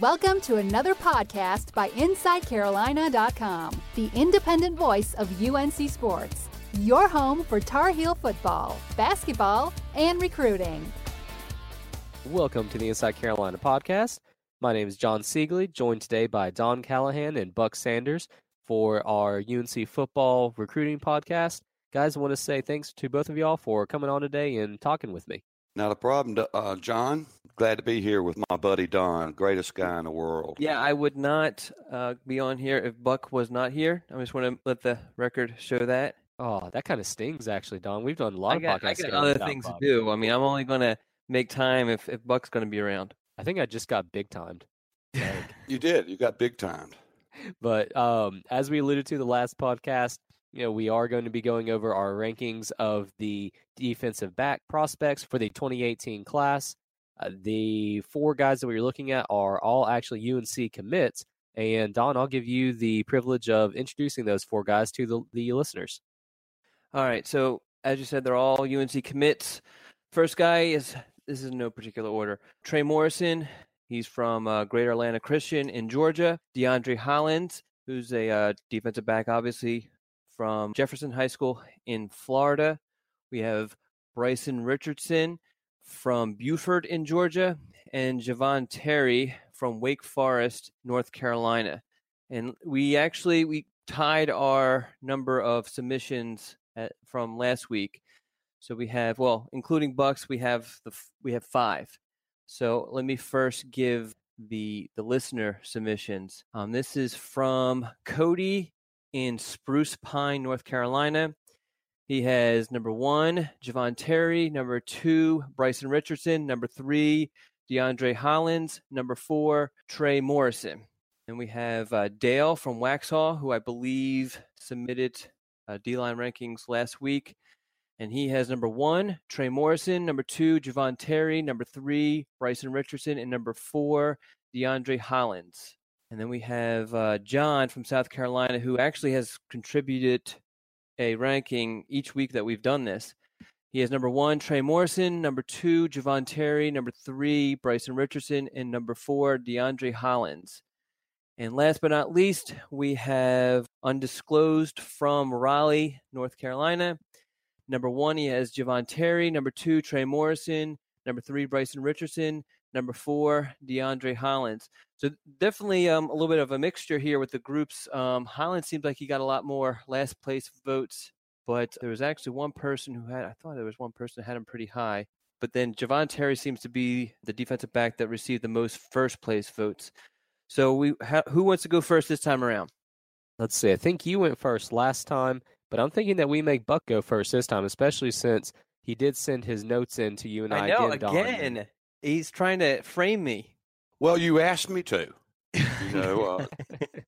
Welcome to another podcast by InsideCarolina.com, the independent voice of UNC Sports, your home for Tar Heel football, basketball, and recruiting. Welcome to the Inside Carolina podcast. My name is John Siegley, joined today by Don Callahan and Buck Sanders for our UNC football recruiting podcast. Guys, I want to say thanks to both of y'all for coming on today and talking with me. Not a problem, uh, John. Glad to be here with my buddy Don, greatest guy in the world. Yeah, I would not uh, be on here if Buck was not here. I just want to let the record show that. Oh, that kind of stings, actually, Don. We've done a lot I of got, podcasts. I got other things Buck. to do. I mean, I'm only going to make time if, if Buck's going to be around. I think I just got big timed. Like, You did. You got big timed. but um, as we alluded to the last podcast, you know, we are going to be going over our rankings of the defensive back prospects for the 2018 class. Uh, the four guys that we're looking at are all actually UNC commits. And Don, I'll give you the privilege of introducing those four guys to the, the listeners. All right. So, as you said, they're all UNC commits. First guy is this is in no particular order. Trey Morrison. He's from uh, Greater Atlanta Christian in Georgia. DeAndre Hollins, who's a uh, defensive back, obviously from Jefferson High School in Florida. We have Bryson Richardson from Buford in Georgia, and Javon Terry from Wake Forest, North Carolina. And we actually we tied our number of submissions at, from last week. So we have well, including Bucks, we have the we have five. So let me first give the the listener submissions. Um, this is from Cody in Spruce Pine, North Carolina. He has number one, Javon Terry, number two, Bryson Richardson, number three, DeAndre Hollins, number four, Trey Morrison. And we have uh, Dale from Waxhaw, who I believe submitted uh, D line rankings last week. And he has number one, Trey Morrison, number two, Javon Terry, number three, Bryson Richardson, and number four, DeAndre Hollins. And then we have uh, John from South Carolina, who actually has contributed a ranking each week that we've done this. He has number one, Trey Morrison, number two, Javon Terry, number three, Bryson Richardson, and number four, DeAndre Hollins. And last but not least, we have undisclosed from Raleigh, North Carolina. Number one, he has Javon Terry. Number two, Trey Morrison. Number three, Bryson Richardson. Number four, DeAndre Hollins. So definitely um, a little bit of a mixture here with the groups. Um, Hollins seems like he got a lot more last place votes, but there was actually one person who had, I thought there was one person who had him pretty high. But then Javon Terry seems to be the defensive back that received the most first place votes. So we, ha- who wants to go first this time around? Let's see. I think you went first last time, but I'm thinking that we make Buck go first this time, especially since he did send his notes in to you and I, I know again. Again. He's trying to frame me. Well, you asked me to. You know, uh,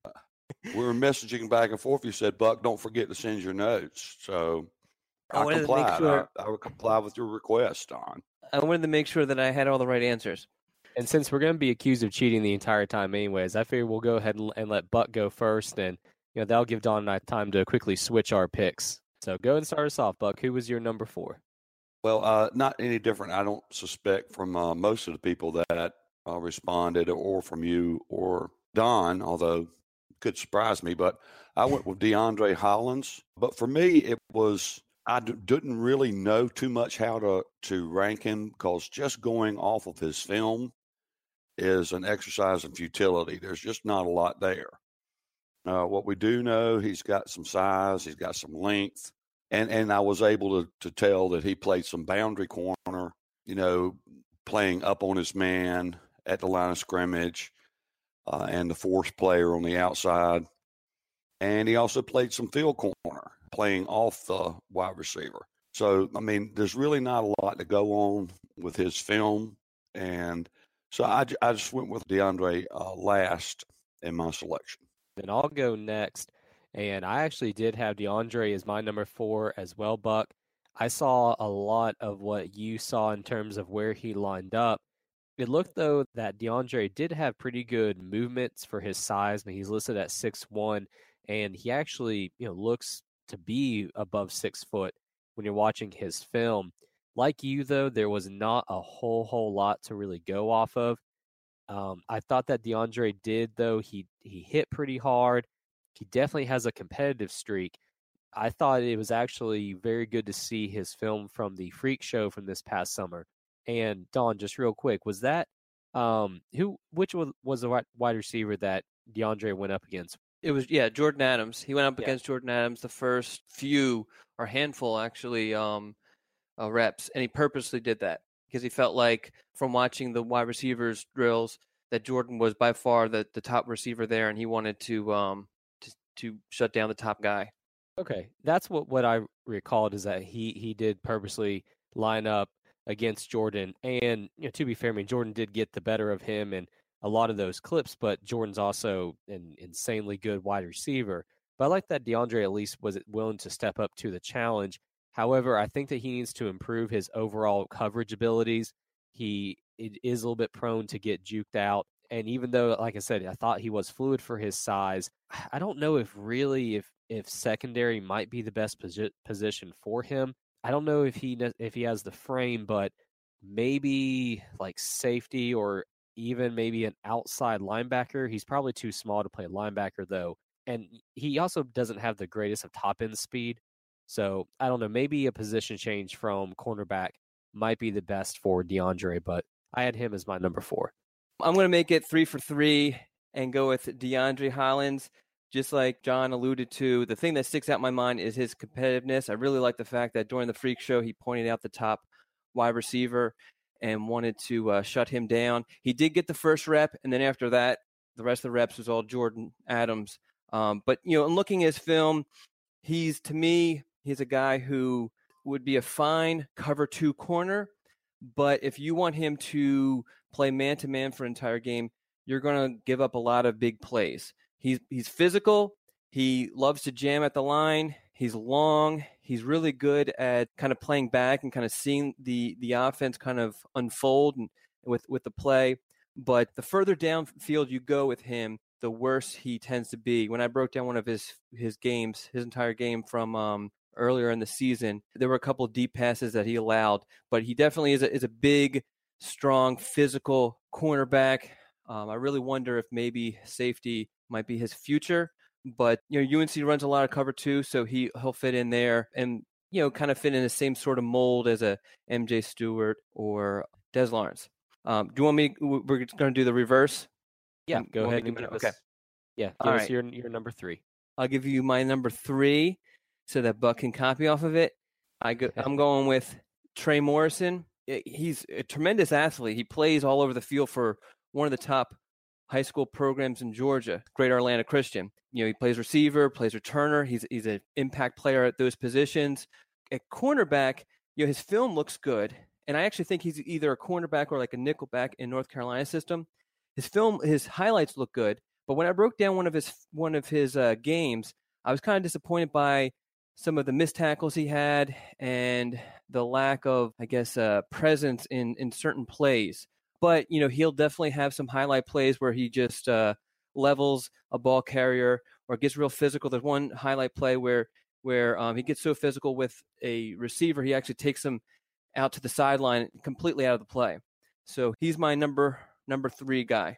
we were messaging back and forth. You said, Buck, don't forget to send your notes. So I I, wanted to make complied. sure- I, I would comply with your request, Don. I wanted to make sure that I had all the right answers. And since we're going to be accused of cheating the entire time, anyways, I figure we'll go ahead and, and let Buck go first, and you know that'll give Don and I time to quickly switch our picks. So go and start us off, Buck. Who was your number four? Well, uh, not any different. I don't suspect from uh, most of the people that uh, responded, or from you or Don, although it could surprise me. But I went with DeAndre Hollins. But for me, it was I d- didn't really know too much how to to rank him because just going off of his film is an exercise in futility. There's just not a lot there. Uh, what we do know, he's got some size, he's got some length and and I was able to to tell that he played some boundary corner, you know, playing up on his man at the line of scrimmage, uh, and the force player on the outside, and he also played some field corner, playing off the wide receiver. So I mean, there's really not a lot to go on with his film, and so I, I just went with DeAndre uh, last in my selection. Then I'll go next. And I actually did have DeAndre as my number four as well, Buck. I saw a lot of what you saw in terms of where he lined up. It looked though that DeAndre did have pretty good movements for his size. I mean, he's listed at six one, and he actually, you know, looks to be above six foot when you're watching his film. Like you though, there was not a whole whole lot to really go off of. Um, I thought that DeAndre did though. He he hit pretty hard. He definitely has a competitive streak. I thought it was actually very good to see his film from the Freak Show from this past summer. And Don, just real quick, was that um who which was was the wide receiver that DeAndre went up against? It was yeah, Jordan Adams. He went up Yeah. against Jordan Adams the first few or handful actually um uh, reps, and he purposely did that because he felt like from watching the wide receivers drills that Jordan was by far the, the top receiver there, and he wanted to um to shut down the top guy. Okay, that's what what I recalled is that he he did purposely line up against Jordan, and you know to be fair, I mean Jordan did get the better of him in a lot of those clips, but Jordan's also an insanely good wide receiver. But I like that DeAndre at least was willing to step up to the challenge. However, I think that he needs to improve his overall coverage abilities. He is a little bit prone to get juked out. And even though, like I said, I thought he was fluid for his size, I don't know if really if if secondary might be the best posi- position for him. I don't know if he if he has the frame, but maybe like safety or even maybe an outside linebacker. He's probably too small to play linebacker though, and he also doesn't have the greatest of top end speed. So I don't know. Maybe a position change from cornerback might be the best for DeAndre, but I had him as my number four. I'm going to make it three for three and go with DeAndre Hollins. Just like John alluded to, the thing that sticks out in my mind is his competitiveness. I really like the fact that during the freak show, he pointed out the top wide receiver and wanted to uh, shut him down. He did get the first rep, and then after that, the rest of the reps was all Jordan Adams. Um, but you know, in looking at his film, he's to me, he's a guy who would be a fine cover two corner. But if you want him to play man to man for an entire game, you're going to give up a lot of big plays. He's he's physical. He loves to jam at the line. He's long. He's really good at kind of playing back and kind of seeing the the offense kind of unfold and with with the play. But the further downfield you go with him, the worse he tends to be. When I broke down one of his his games, his entire game from um, earlier in the season, there were a couple of deep passes that he allowed. But he definitely is a, is a big, strong, physical cornerback. Um, I really wonder if maybe safety might be his future. But you know, UNC runs a lot of cover two, so he he'll fit in there and you know kind of fit in the same sort of mold as a MJ Stewart or Des Lawrence. Um, do you want me? We're going to do the reverse. Yeah, Um, go ahead and give us, okay. Yeah, give All us right. your your number three. I'll give you my number three, so that Buck can copy off of it. I go, I'm going with Trey Morrison. He's a tremendous athlete. He plays all over the field for one of the top high school programs in Georgia, Great Atlanta Christian. You know, he plays receiver, plays returner. He's he's an impact player at those positions. At cornerback, you know, his film looks good, and I actually think he's either a cornerback or like a nickelback in North Carolina system. His film, his highlights look good, but when I broke down one of his one of his uh, games, I was kind of disappointed by some of the missed tackles he had and the lack of, I guess, uh, presence in in certain plays. But you know, he'll definitely have some highlight plays where he just uh, levels a ball carrier or gets real physical. There's one highlight play where where um, he gets so physical with a receiver, he actually takes him out to the sideline, completely out of the play. So he's my number number three guy.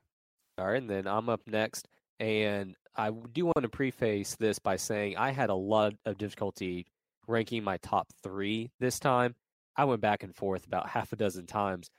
All right, and then I'm up next, and I do want to preface this by saying I had a lot of difficulty ranking my top three this time. I went back and forth about half a dozen times,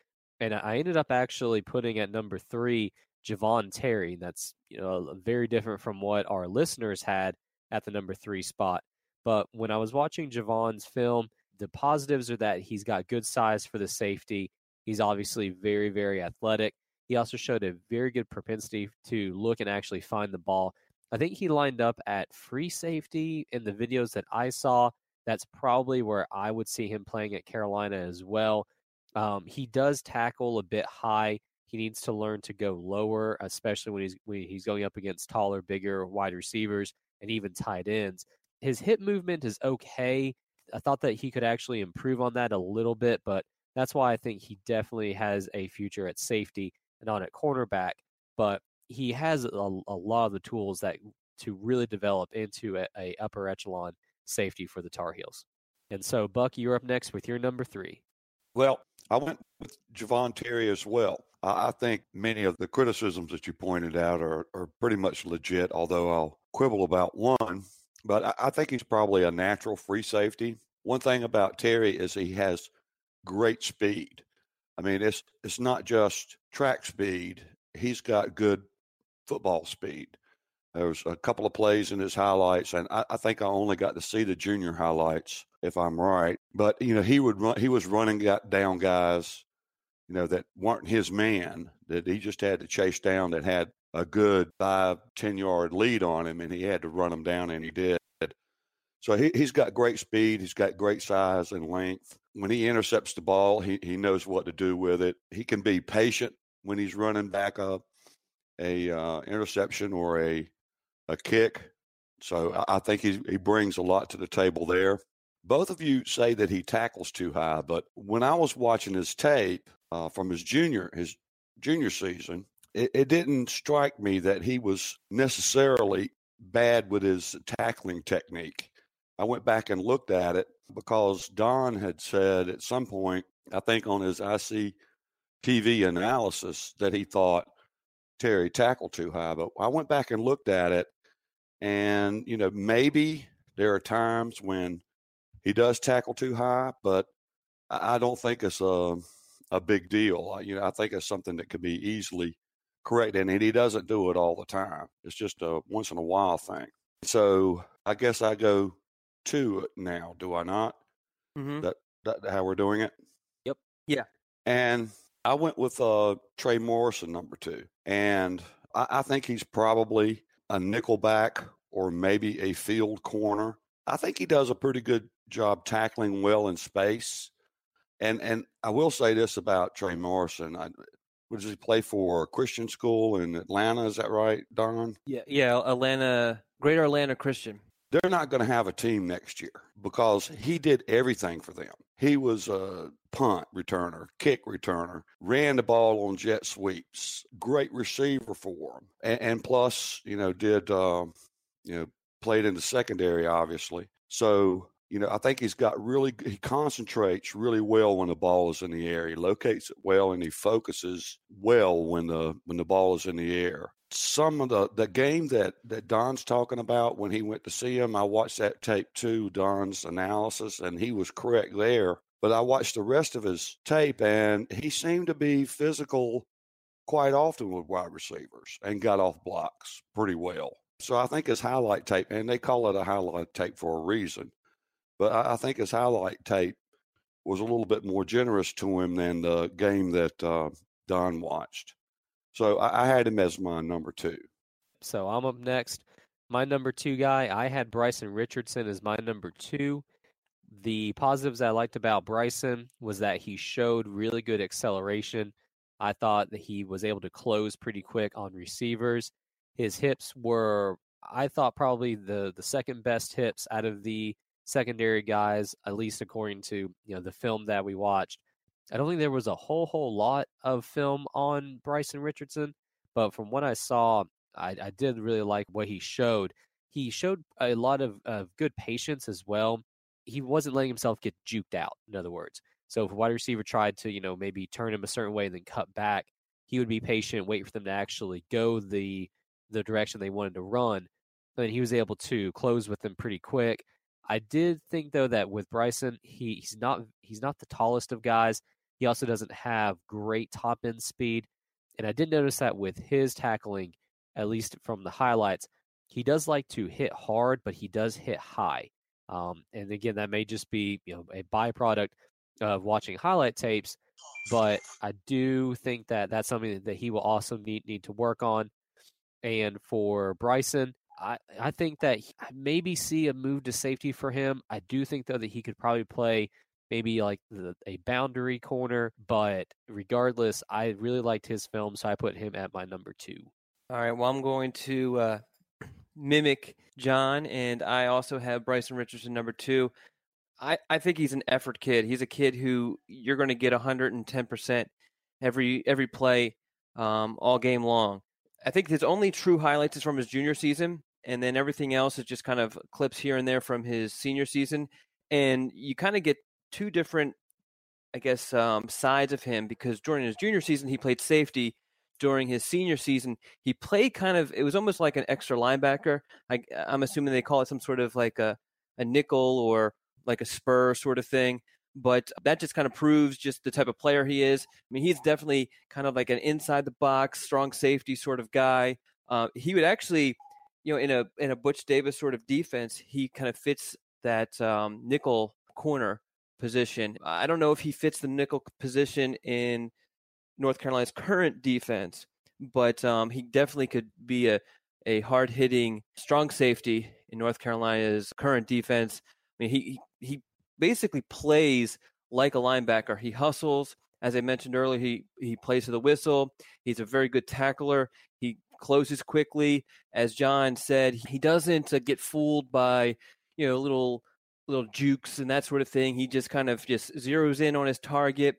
and I ended up actually putting at number three Javon Terry. That's you know very different from what our listeners had at the number three spot. But when I was watching Javon's film, the positives are that he's got good size for the safety. He's obviously very, very athletic. He also showed a very good propensity to look and actually find the ball. I think he lined up at free safety in the videos that I saw. That's probably where I would see him playing at Carolina as well. Um, he does tackle a bit high. He needs to learn to go lower, especially when he's when he's going up against taller, bigger wide receivers and even tight ends. His hip movement is okay. I thought that he could actually improve on that a little bit, but that's why I think he definitely has a future at safety and on at cornerback. But he has a, a lot of the tools that to really develop into a, a upper echelon safety for the Tar Heels. And so, Buck, you're up next with your number three. Well, I went with Javon Terry as well. I, think many of the criticisms that you pointed out are, are pretty much legit, although I'll quibble about one. But I, I think he's probably a natural free safety. One thing about Terry is he has great speed. I mean, it's it's not just track speed. He's got good football speed. There was a couple of plays in his highlights, and I, I, think I only got to see the junior highlights, if I'm right. But you know, he would run. He was running down guys, you know, that weren't his man. That he just had to chase down. That had a good five, ten yard lead on him, and he had to run them down, and he did. So he, he's got great speed. He's got great size and length. When he intercepts the ball, he, he knows what to do with it. He can be patient when he's running back up a uh, interception or a a kick. So I think he he brings a lot to the table there. Both of you say that he tackles too high, but when I was watching his tape uh, from his junior his junior season, it, it didn't strike me that he was necessarily bad with his tackling technique. I went back and looked at it because Don had said at some point, I think on his IC TV analysis, that he thought Terry tackled too high. But I went back and looked at it, and you know maybe there are times when he does tackle too high, but I don't think it's a a big deal. You know, I think it's something that could be easily corrected, and he doesn't do it all the time. It's just a once in a while thing. So I guess I go two now, do I not? Mm-hmm. That that how we're doing it? Yep. Yeah. And I went with uh, Trey Morrison, number two. And I, I think he's probably a nickelback or maybe a field corner. I think he does a pretty good job tackling well in space. And and I will say this about Trey Morrison. I, what does he play for? Christian school in Atlanta? Is that right, Don? Yeah, yeah, Atlanta, Greater Atlanta Christian they're not going to have a team next year because he did everything for them. He was a punt returner, kick returner, ran the ball on jet sweeps, great receiver for them, and, and plus, you know, did uh, you know played in the secondary, obviously. So you know, I think he's got really he concentrates really well when the ball is in the air. He locates it well and he focuses well when the when the ball is in the air some of the the game that that Don's talking about when he went to see him, I watched that tape too, Don's analysis, and he was correct there. But I watched the rest of his tape, and he seemed to be physical quite often with wide receivers and got off blocks pretty well. So I think his highlight tape, and they call it a highlight tape for a reason, but I, I think his highlight tape was a little bit more generous to him than the game that uh, Don watched. So I, I had him as my number two. So I'm up next. My number two guy, I had Bryson Richardson as my number two. The positives I liked about Bryson was that he showed really good acceleration. I thought that he was able to close pretty quick on receivers. His hips were, I thought, probably the the second best hips out of the secondary guys, at least according to you know the film that we watched. I don't think there was a whole whole lot of film on Bryson Richardson, but from what I saw, I, I did really like what he showed. He showed a lot of, of good patience as well. He wasn't letting himself get juked out. In other words, so if a wide receiver tried to, you know, maybe turn him a certain way and then cut back, he would be patient, wait for them to actually go the the direction they wanted to run. And he was able to close with them pretty quick. I did think though that with Bryson, he, he's not he's not the tallest of guys. He also doesn't have great top end speed. And I did notice that with his tackling, at least from the highlights, he does like to hit hard, but he does hit high. Um, and again, that may just be you know a byproduct of watching highlight tapes, but I do think that that's something that he will also need need to work on. And for Bryson, I, I think that I maybe see a move to safety for him. I do think though that he could probably play maybe like the, a boundary corner, but regardless, I really liked his film, so I put him at my number two. All right, well, I'm going to uh, mimic John, and I also have Bryson Richardson number two. I, I think he's an effort kid. He's a kid who you're going to get 110% every every play um, all game long. I think his only true highlights is from his junior season, and then everything else is just kind of clips here and there from his senior season. And you kind of get two different I guess, um, sides of him because during his junior season he played safety. During his senior season, he played kind of. It was almost like an extra linebacker. I, I'm assuming they call it some sort of like a a nickel or like a spur sort of thing. But that just kind of proves just the type of player he is. I mean, he's definitely kind of like an inside the box, strong safety sort of guy. Uh, he would actually, you know, in a in a Butch Davis sort of defense, he kind of fits that um, nickel corner position. I don't know if he fits the nickel position in North Carolina's current defense, but um, he definitely could be a, a hard hitting, strong safety in North Carolina's current defense. I mean, he, he basically plays like a linebacker. He hustles. As I mentioned earlier, he, he plays to the whistle. He's a very good tackler. He closes quickly. As John said, he doesn't uh, get fooled by, you know, little little jukes and that sort of thing. He just kind of just zeroes in on his target,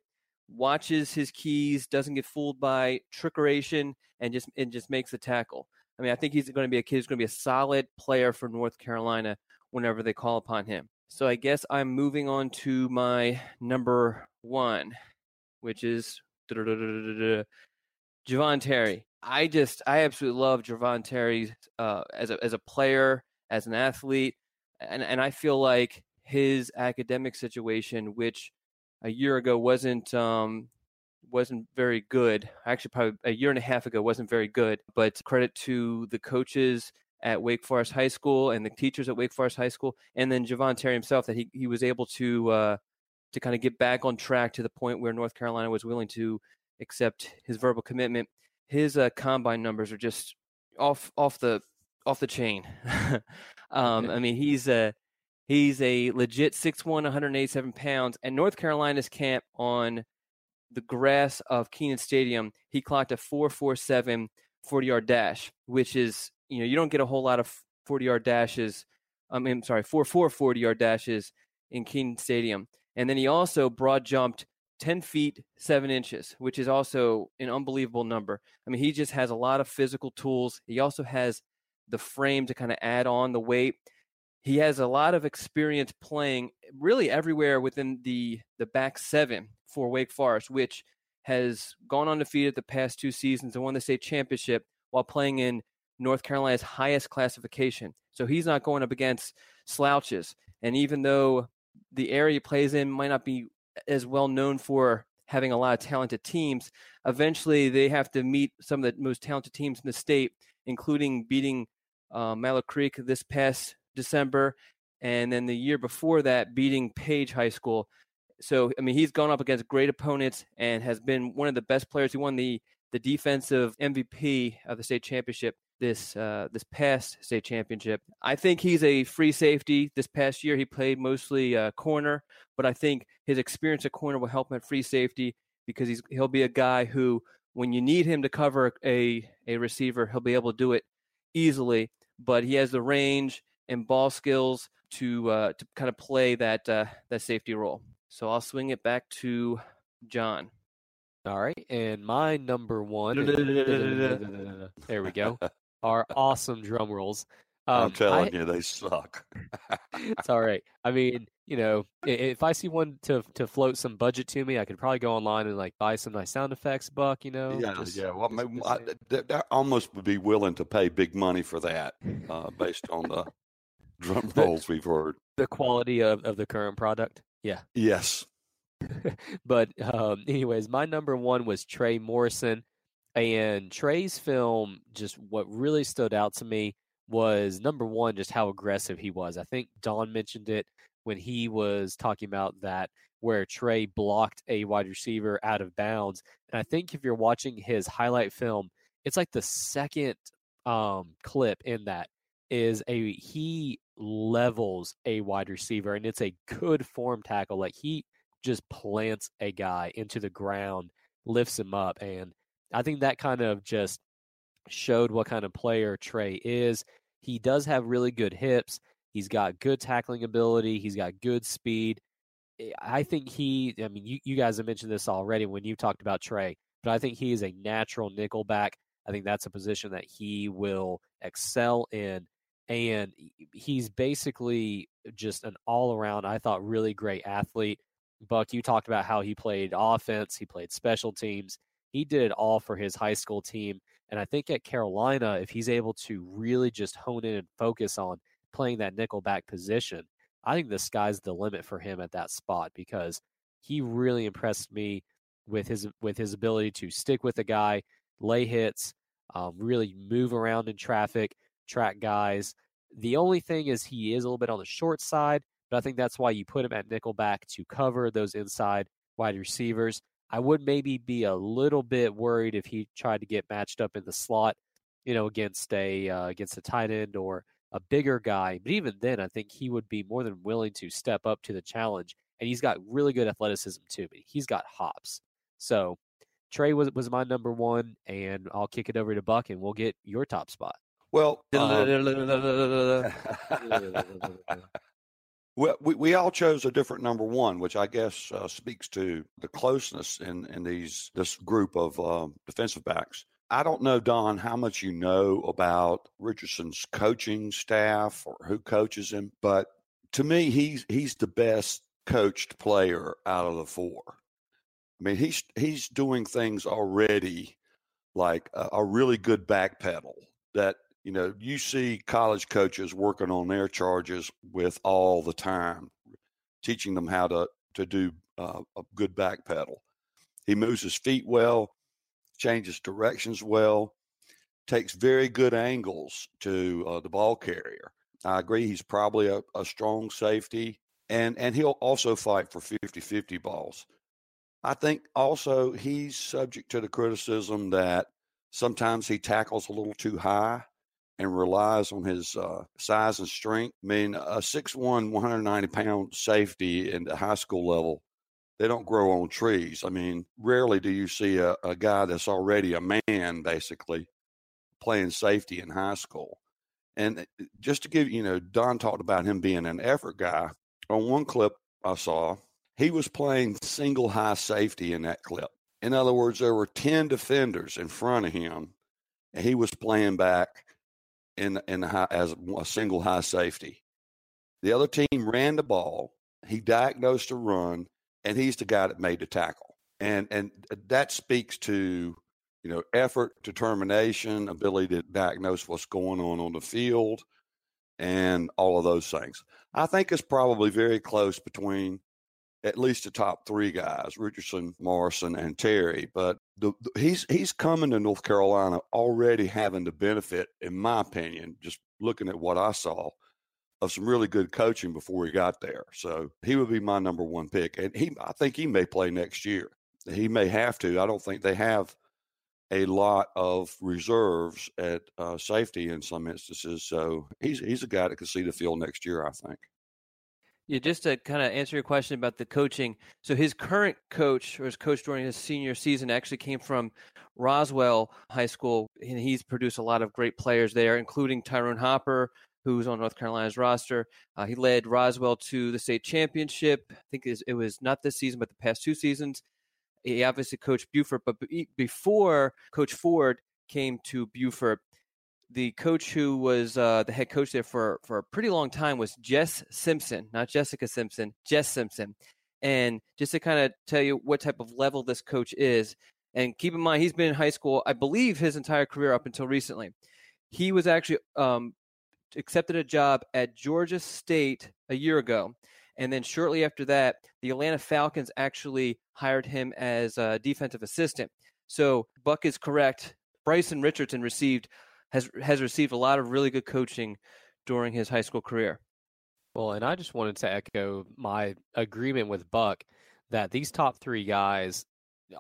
watches his keys, doesn't get fooled by trickeration, and just and just makes the tackle. I mean, I think he's going to be a kid who's going to be a solid player for North Carolina whenever they call upon him. So I guess I'm moving on to my number one, which is Javon Terry. I just I absolutely love Javon Terry uh, as a as a player, as an athlete and and I feel like his academic situation, which a year ago wasn't um, wasn't very good. Actually, probably a year and a half ago wasn't very good. But credit to the coaches at Wake Forest High School and the teachers at Wake Forest High School, and then Javon Terry himself that he he was able to uh, to kind of get back on track to the point where North Carolina was willing to accept his verbal commitment. His uh, combine numbers are just off off the off the chain. um, I mean, he's a he's a legit 6'1", 187 pounds. And North Carolina's camp on the grass of Kenan Stadium, he clocked a 4.47 40 yard dash, which is you know you don't get a whole lot of 40 yard dashes. I mean, I'm sorry, 4.4 40 yard dashes in Kenan Stadium. And then he also broad jumped 10 feet 7 inches, which is also an unbelievable number. I mean, he just has a lot of physical tools. He also has the frame to kind of add on the weight. He has a lot of experience playing eh, really everywhere within the the back seven for Wake Forest, which has gone undefeated the past two seasons and won the state championship while playing in North Carolina's highest classification. So he's not going up against slouches. And even though the area he plays in might not be as well known for having a lot of talented teams, eventually they have to meet some of the most talented teams in the state, including beating uh, Mallard Creek this past December, and then the year before that, beating Page High School. So, I mean, he's gone up against great opponents and has been one of the best players. He won the the defensive MVP of the state championship this uh, this past state championship. I think he's a free safety. This past year, he played mostly uh, corner, but I think his experience at corner will help him at free safety because he's he'll be a guy who, when you need him to cover a a receiver, he'll be able to do it easily but he has the range and ball skills to uh, to kind of play that uh, that safety role. So I'll swing it back to John. All right, and my number one. there we go. Our awesome drum rolls. Um, I'm telling I, you, they suck. it's all right. I mean, you know, if I see one to to float some budget to me, I could probably go online and like buy some nice sound effects. Buck, you know. Yeah, just, yeah. Well, I, I, I, almost would be willing to pay big money for that, uh, based on the drum rolls we've heard. The quality of of the current product. Yeah. Yes. but um, anyways, my number one was Trey Morrison, and Trey's film. Just what really stood out to me was number one, just how aggressive he was. I think Don mentioned it when he was talking about that where Trey blocked a wide receiver out of bounds. And I think if you're watching his highlight film, it's like the second um, clip in that is a he levels a wide receiver and it's a good form tackle. Like he just plants a guy into the ground, lifts him up. And I think that kind of just showed what kind of player Trey is. He does have really good hips. He's got good tackling ability. He's got good speed. Eh, I think he, I mean, you, you guys have mentioned this already when you talked about Trey, but I think he is a natural nickel back. I think that's a position that he will excel in. And he's basically just an all around, I thought, really great athlete. Buck, you talked about how he played offense, he played special teams. He did it all for his high school team. And I think at Carolina, if he's able to really just hone in and focus on playing that nickel back position, I think the sky's the limit for him at that spot because he really impressed me with his with his ability to stick with a guy, lay hits, um, really move around in traffic, track guys. The only thing is he is a little bit on the short side, but I think that's why you put him at nickelback to cover those inside wide receivers. I would maybe be a little bit worried if he tried to get matched up in the slot, you know, against a uh, against a tight end or a bigger guy. But even then, I think he would be more than willing to step up to the challenge. And he's got really good athleticism too. But he's got hops. So Trey was was my number one, and I'll kick it over to Buck, and we'll get your top spot. Well, um, well, we, we all chose a different number one, which I guess uh, speaks to the closeness in in these this group of uh, defensive backs. I don't know, Don, how much you know about Richardson's coaching staff or who coaches him, but to me, he's he's the best coached player out of the four. I mean, he's he's doing things already like a, a really good back pedal that you know you see college coaches working on their charges with all the time, teaching them how to to do uh, a good back pedal. He moves his feet well, changes directions well, takes very good angles to uh, the ball carrier. I agree he's probably a, a strong safety and and he'll also fight for 50-50 balls. I think also he's subject to the criticism that sometimes he tackles a little too high and relies on his uh, size and strength. I mean, a 6'1", 190 pound safety in the high school level, they don't grow on trees. I mean, rarely do you see a, a guy that's already a man, basically, playing safety in high school. And uh, just to give you know, Don talked about him being an effort guy. On one clip I saw, he was playing single high safety in that clip. In other words, there were 10 defenders in front of him, and he was playing back in, in high, as a single high safety. The other team ran the ball. He diagnosed a run, and he's the guy that made the tackle. And and uh, that speaks to you know effort, determination, ability to diagnose what's going on on the field, and all of those things. I think it's probably very close between at least the top three guys: Richardson, Morrison, and Terry. But the, the, he's he's coming to North Carolina already having the benefit, in my opinion, just looking at what I saw of some really good coaching before he got there. So he would be my number one pick, and he I think he may play next year. He may have to. I don't think they have a lot of reserves at uh, safety in some instances. So he's he's a guy that can see the field next year. I think. Yeah, just to kind of answer your question about the coaching. So his current coach, or his coach during his senior season, actually came from Roswell High School, and he's produced a lot of great players there, including Tyrone Hopper, who's on North Carolina's roster. Uh, he led Roswell to the state championship. I think it was not this season, but the past two seasons. He obviously coached Buford, but before Coach Ford came to Buford, the coach who was uh, the head coach there for, for a pretty long time was Jess Simpson, not Jessica Simpson, Jess Simpson. And just to kind of tell you what type of level this coach is, and keep in mind, he's been in high school, I believe, his entire career up until recently. He was actually um, accepted a job at Georgia State a year ago. And then shortly after that, the Atlanta Falcons actually hired him as a defensive assistant. So Buck is correct. Bryson Richardson received has has received a lot of really good coaching during his high school career. Well, and I just wanted to echo my agreement with Buck that these top three guys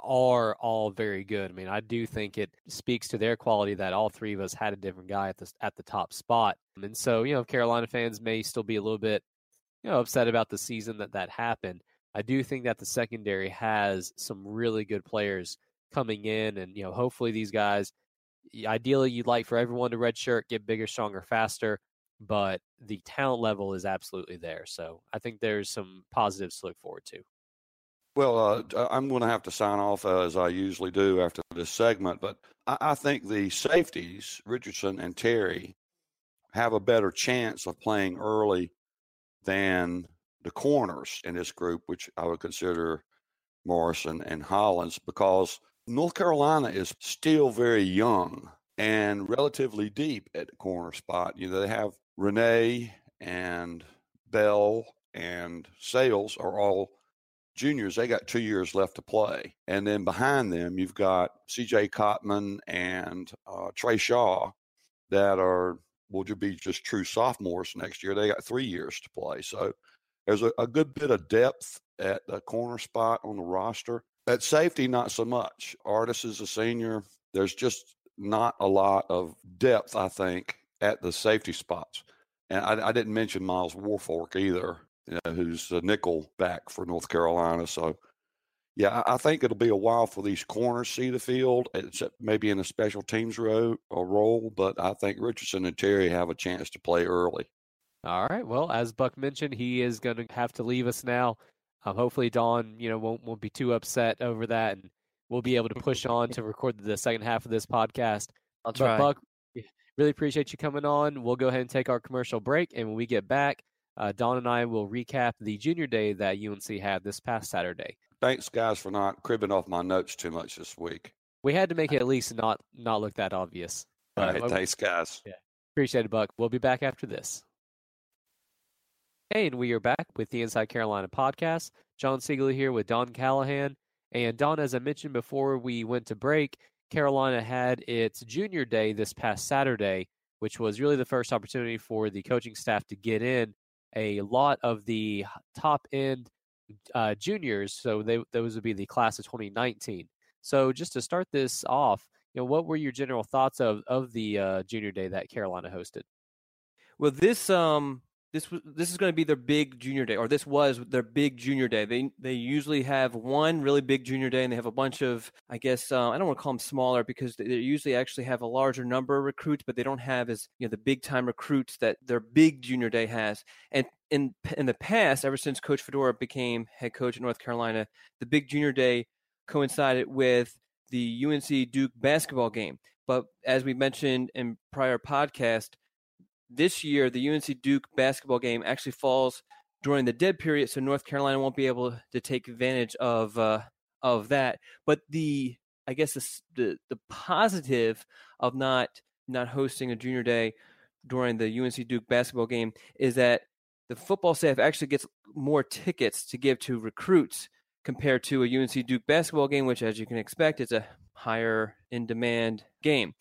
are all very good. I mean, I do think it speaks to their quality that all three of us had a different guy at the at the top spot. And so, you know, Carolina fans may still be a little bit, you know, upset about the season that that happened. I do think that the secondary has some really good players coming in, and you know, hopefully these guys. Ideally, you'd like for everyone to redshirt, get bigger, stronger, faster, but the talent level is absolutely there. So I think there's some positives to look forward to. Well, uh, I'm going to have to sign off uh, as I usually do after this segment, but I, I think the safeties, Richardson and Terry, have a better chance of playing early than the corners in this group, which I would consider Morrison and Hollins, because North Carolina is still very young and relatively deep at the corner spot. You know, they have Rene and Bell and Sails are all juniors. They got two years left to play. And then behind them, you've got CJ Cotman and uh, Trey Shaw that are, will be just true sophomores next year. They got three years to play. So there's a, a good bit of depth at the corner spot on the roster. At safety, not so much. Artis is a senior. There's just not a lot of depth, I think, at the safety spots. And I, I didn't mention Myles Wolfolk either, you know, who's a nickel back for North Carolina. So, yeah, I, I think it'll be a while for these corners see the field, except maybe in a special teams or role. But I think Richardson and Terry have a chance to play early. All right. Well, as Buck mentioned, he is going to have to leave us now. Um, hopefully, Don, you know, won't won't be too upset over that, and we'll be able to push on to record the second half of this podcast. I'll try. But Buck, really appreciate you coming on. We'll go ahead and take our commercial break, and when we get back, uh, Don and I will recap the junior day that UNC had this past Saturday. Thanks, guys, for not cribbing off my notes too much this week. We had to make it at least not not look that obvious. All right, thanks, guys. Yeah, appreciate it, Buck. We'll be back after this. Hey, and we are back with the Inside Carolina podcast. John Siegel here with Don Callahan. And Don, as I mentioned before we went to break, Carolina had its junior day this past Saturday, which was really the first opportunity for the coaching staff to get in a lot of the top end uh, juniors. So they, those would be the class of 2019. So just to start this off, you know, what were your general thoughts of of the uh, junior day that Carolina hosted? Well, this um this was this is going to be their big junior day, or this was their big junior day. They they usually have one really big junior day, and they have a bunch of I guess uh, I don't want to call them smaller because they usually actually have a larger number of recruits, but they don't have as you know the big time recruits that their big junior day has. And in in the past, ever since Coach Fedora became head coach at North Carolina, the big junior day coincided with the UNC Duke basketball game. But as we mentioned in prior podcast, this year the UNC Duke basketball game actually falls during the dead period, so North Carolina won't be able to take advantage of uh, of that. But the I guess the, the the positive of not not hosting a junior day during the UNC Duke basketball game is that the football staff actually gets more tickets to give to recruits compared to a UNC Duke basketball game, which, as you can expect, is a higher in demand game.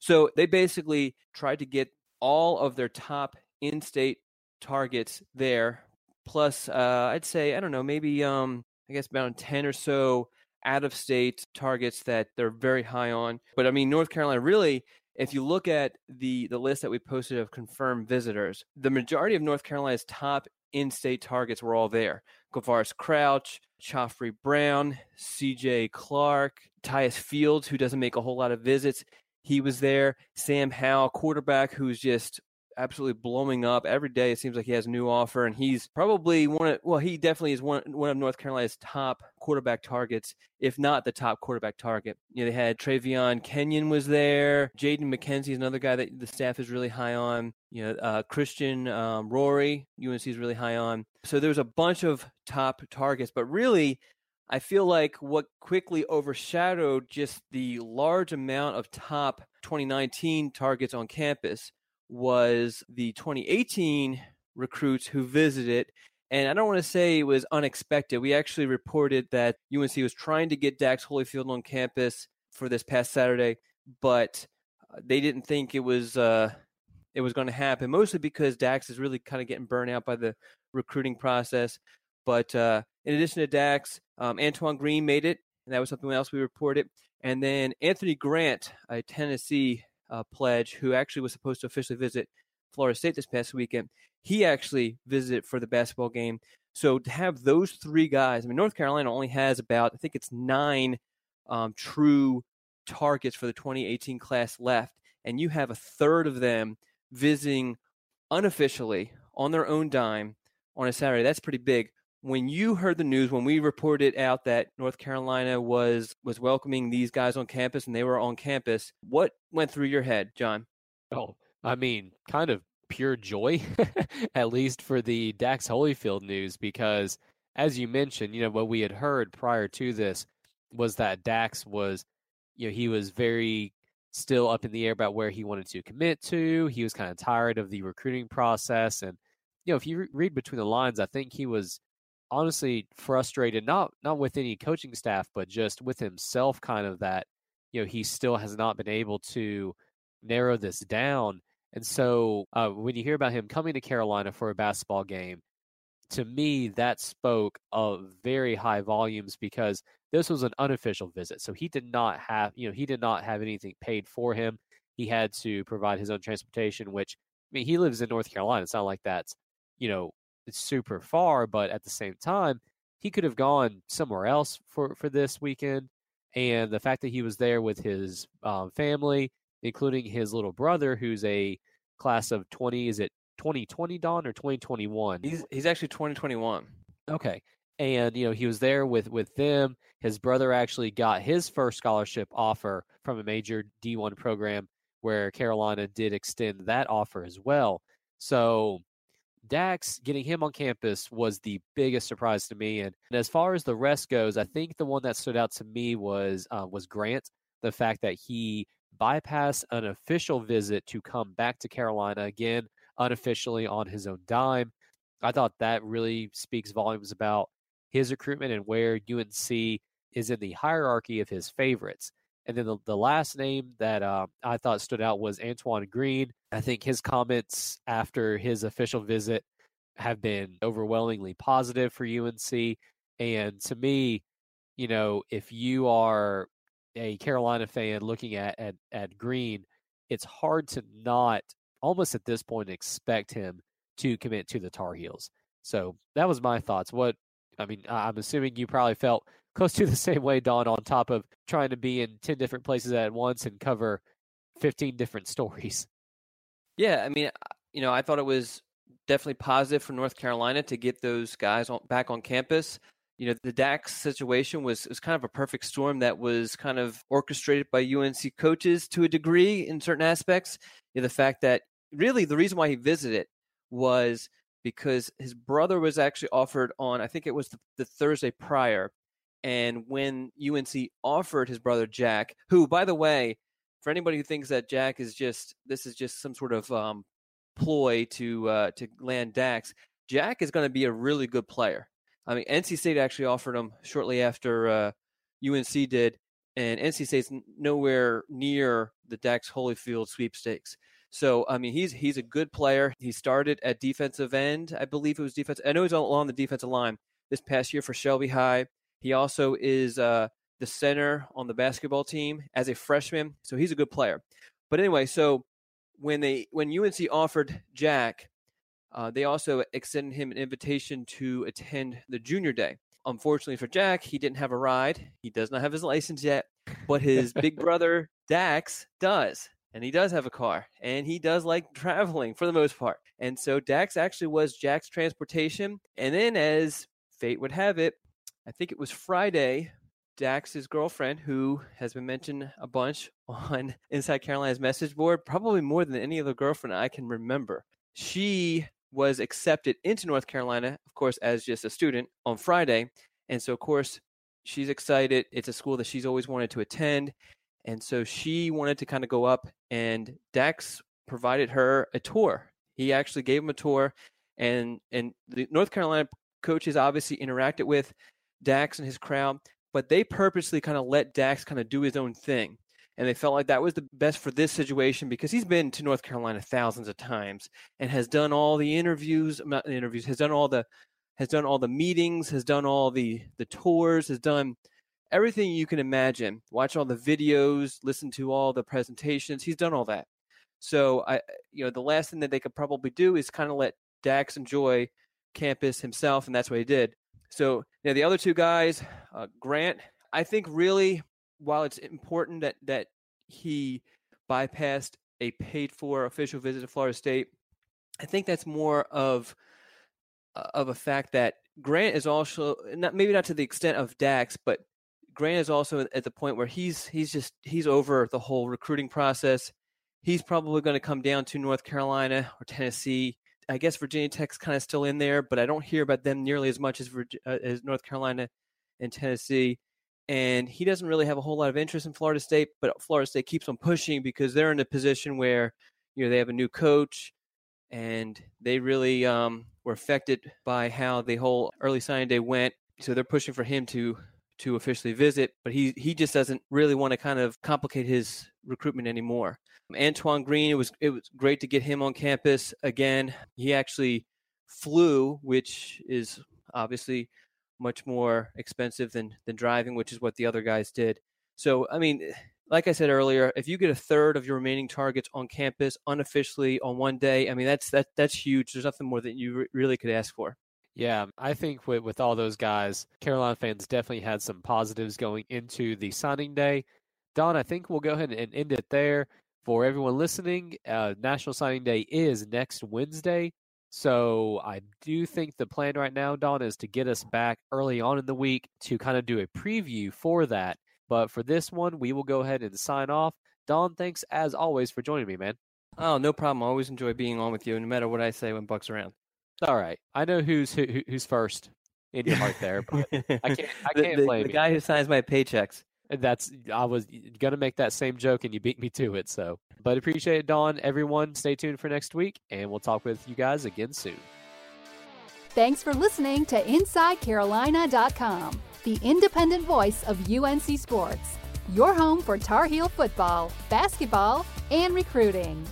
So they basically tried to get all of their top in-state targets there, plus uh, I'd say I don't know maybe um, I guess about ten or so out-of-state targets that they're very high on. But I mean North Carolina really. If you look at the, the list that we posted of confirmed visitors, the majority of North Carolina's top in-state targets were all there. Quavaris Crouch, Khafre Brown, C.J. Clark, Tyus Fields, who doesn't make a whole lot of visits. He was there. Sam Howell, quarterback, who's just absolutely blowing up every day. It seems like he has a new offer, and he's probably one of well, he definitely is one one of North Carolina's top quarterback targets, if not the top quarterback target. You know, they had Travion Kenyon was there. Jaden McKenzie is another guy that the staff is really high on. You know, uh, Christian um, Rory, UNC is really high on. So there's a bunch of top targets, but really I feel like what quickly overshadowed just the large amount of top 2019 targets on campus was the 2018 recruits who visited. And I don't want to say it was unexpected. We actually reported that UNC was trying to get Dax Hollifield on campus for this past Saturday, but uh, they didn't think it was uh, it was going to happen. Mostly because Dax is really kind of getting burned out by the recruiting process. But uh, in addition to Dax, um, Antoine Green made it, and that was something else we reported. And then Anthony Grant, a Tennessee uh, pledge, who actually was supposed to officially visit Florida State this past weekend, he actually visited for the basketball game. So to have those three guys, I mean, North Carolina only has about, I think it's nine um, true targets for the 2018 class left, and you have a third of them visiting unofficially on their own dime on a Saturday. That's pretty big when you heard the news when we reported out that North Carolina was was welcoming these guys on campus and they were on campus, what went through your head, John? Oh, I mean, kind of pure joy, at least for the Dax Hollifield news, because as you mentioned, you know, what we had heard prior to this was that Dax was, you know, he was very still up in the air about where he wanted to commit to. He was kind of tired of the recruiting process. And, you know, if you re- read between the lines, I think he was honestly frustrated, not not with any coaching staff, but just with himself, kind of that, you know, he still has not been able to narrow this down. And so uh, when you hear about him coming to Carolina for a basketball game, to me, that spoke of very high volumes because this was an unofficial visit. So he did not have, you know, he did not have anything paid for him. He had to provide his own transportation, which, I mean, he lives in North Carolina. It's not like that's, you know, it's super far, but at the same time, he could have gone somewhere else for, for this weekend. And the fact that he was there with his um, family, including his little brother, who's a class of 20, is it 2020, Don, or 2021? He's, he's actually 2021. Okay. And, you know, he was there with, with them. His brother actually got his first scholarship offer from a major D1 program where Carolina did extend that offer as well. So Dax getting him on campus was the biggest surprise to me. And, and as far as the rest goes, I think the one that stood out to me was uh, was Grant. The fact that he bypassed an official visit to come back to Carolina again, unofficially on his own dime. I thought that really speaks volumes about his recruitment and where UNC is in the hierarchy of his favorites. And then the, the last name that uh, I thought stood out was Antoine Green. I think his comments after his official visit have been overwhelmingly positive for UNC. And to me, you know, if you are a Carolina fan looking at, at, at Green, it's hard to not almost at this point expect him to commit to the Tar Heels. So that was my thoughts. What I mean, I'm assuming you probably felt close to the same way, Don, on top of trying to be in 10 different places at once and cover 15 different stories. Yeah, I mean, you know, I thought it was definitely positive for North Carolina to get those guys on, back on campus. You know, the Dax situation was, was kind of a perfect storm that was kind of orchestrated by UNC coaches to a degree in certain aspects. You know, the fact that really the reason why he visited was because his brother was actually offered on, I think it was the, the Thursday prior. And when UNC offered his brother Jack, who, by the way, for anybody who thinks that Jack is just this is just some sort of um, ploy to uh, to land Dax, Jack is going to be a really good player. I mean, NC State actually offered him shortly after uh, UNC did, and NC State's nowhere near the Dax Hollifield sweepstakes. So I mean, he's he's a good player. He started at defensive end, I believe it was defense. I know he's along the defensive line this past year for Shelby High. He also is uh, the center on the basketball team as a freshman, so he's a good player. But anyway, so when they when UNC offered Jack, uh, they also extended him an invitation to attend the junior day. Unfortunately for Jack, he didn't have a ride. He does not have his license yet, but his big brother Dax does and he does have a car and he does like traveling for the most part. And so Dax actually was Jack's transportation. And then, as fate would have it, I think it was Friday, Dax's girlfriend, who has been mentioned a bunch on Inside Carolina's message board, probably more than any other girlfriend I can remember. She was accepted into North Carolina, of course, as just a student on Friday. And so, of course, she's excited. It's a school that she's always wanted to attend. And so she wanted to kind of go up, and Dax provided her a tour. He actually gave him a tour, and and the North Carolina coaches obviously interacted with Dax and his crowd, but they purposely kind of let Dax kind of do his own thing. And they felt like that was the best for this situation because he's been to North Carolina thousands of times and has done all the interviews, uh, not interviews, has done all the has done all the meetings, has done all the the tours, has done everything you can imagine. Watch all the videos, listen to all the presentations. He's done all that. So I, you know, the last thing that they could probably do is kind of let Dax enjoy campus himself, and that's what he did. So you the other two guys, uh, Grant, I think really, while it's important that that he bypassed a paid for official visit to Florida State, I think that's more of uh, of a fact that Grant is also not maybe not to the extent of Dax, but Grant is also at the point where he's he's just he's over the whole recruiting process. he's probably going to come down to North Carolina or Tennessee. I guess Virginia Tech's kind of still in there, but I don't hear about them nearly as much as, uh, as North Carolina and Tennessee. And he doesn't really have a whole lot of interest in Florida State, but Florida State keeps on pushing because they're in a position where you know they have a new coach and they really um, were affected by how the whole early signing day went. So they're pushing for him to to officially visit, but he he just doesn't really want to kind of complicate his recruitment anymore. Antoine Green, it was it was great to get him on campus again. He actually flew, which is obviously much more expensive than than driving, which is what the other guys did. So I mean, like I said earlier, if you get a third of your remaining targets on campus unofficially on one day, I mean that's that that's huge. There's nothing more that you re- really could ask for. Yeah, I think with, with all those guys, Carolina fans definitely had some positives going into the signing day. Don, I think we'll go ahead and end it there. For everyone listening, uh, National Signing Day is next Wednesday. So I do think the plan right now, Don, is to get us back early on in the week to kind of do a preview for that. But for this one, we will go ahead and sign off. Don, thanks as always for joining me, man. Oh, no problem. I always enjoy being on with you, no matter what I say when Buck's around. All right, I know who's who, who's first in your heart there, but I can't. I can't the, blame the you. guy who signs my paychecks. That's I was gonna make that same joke and you beat me to it. So, but appreciate it, Don. Everyone, stay tuned for next week, and we'll talk with you guys again soon. Thanks for listening to InsideCarolina.com, the independent voice of UNC Sports, your home for Tar Heel football, basketball, and recruiting.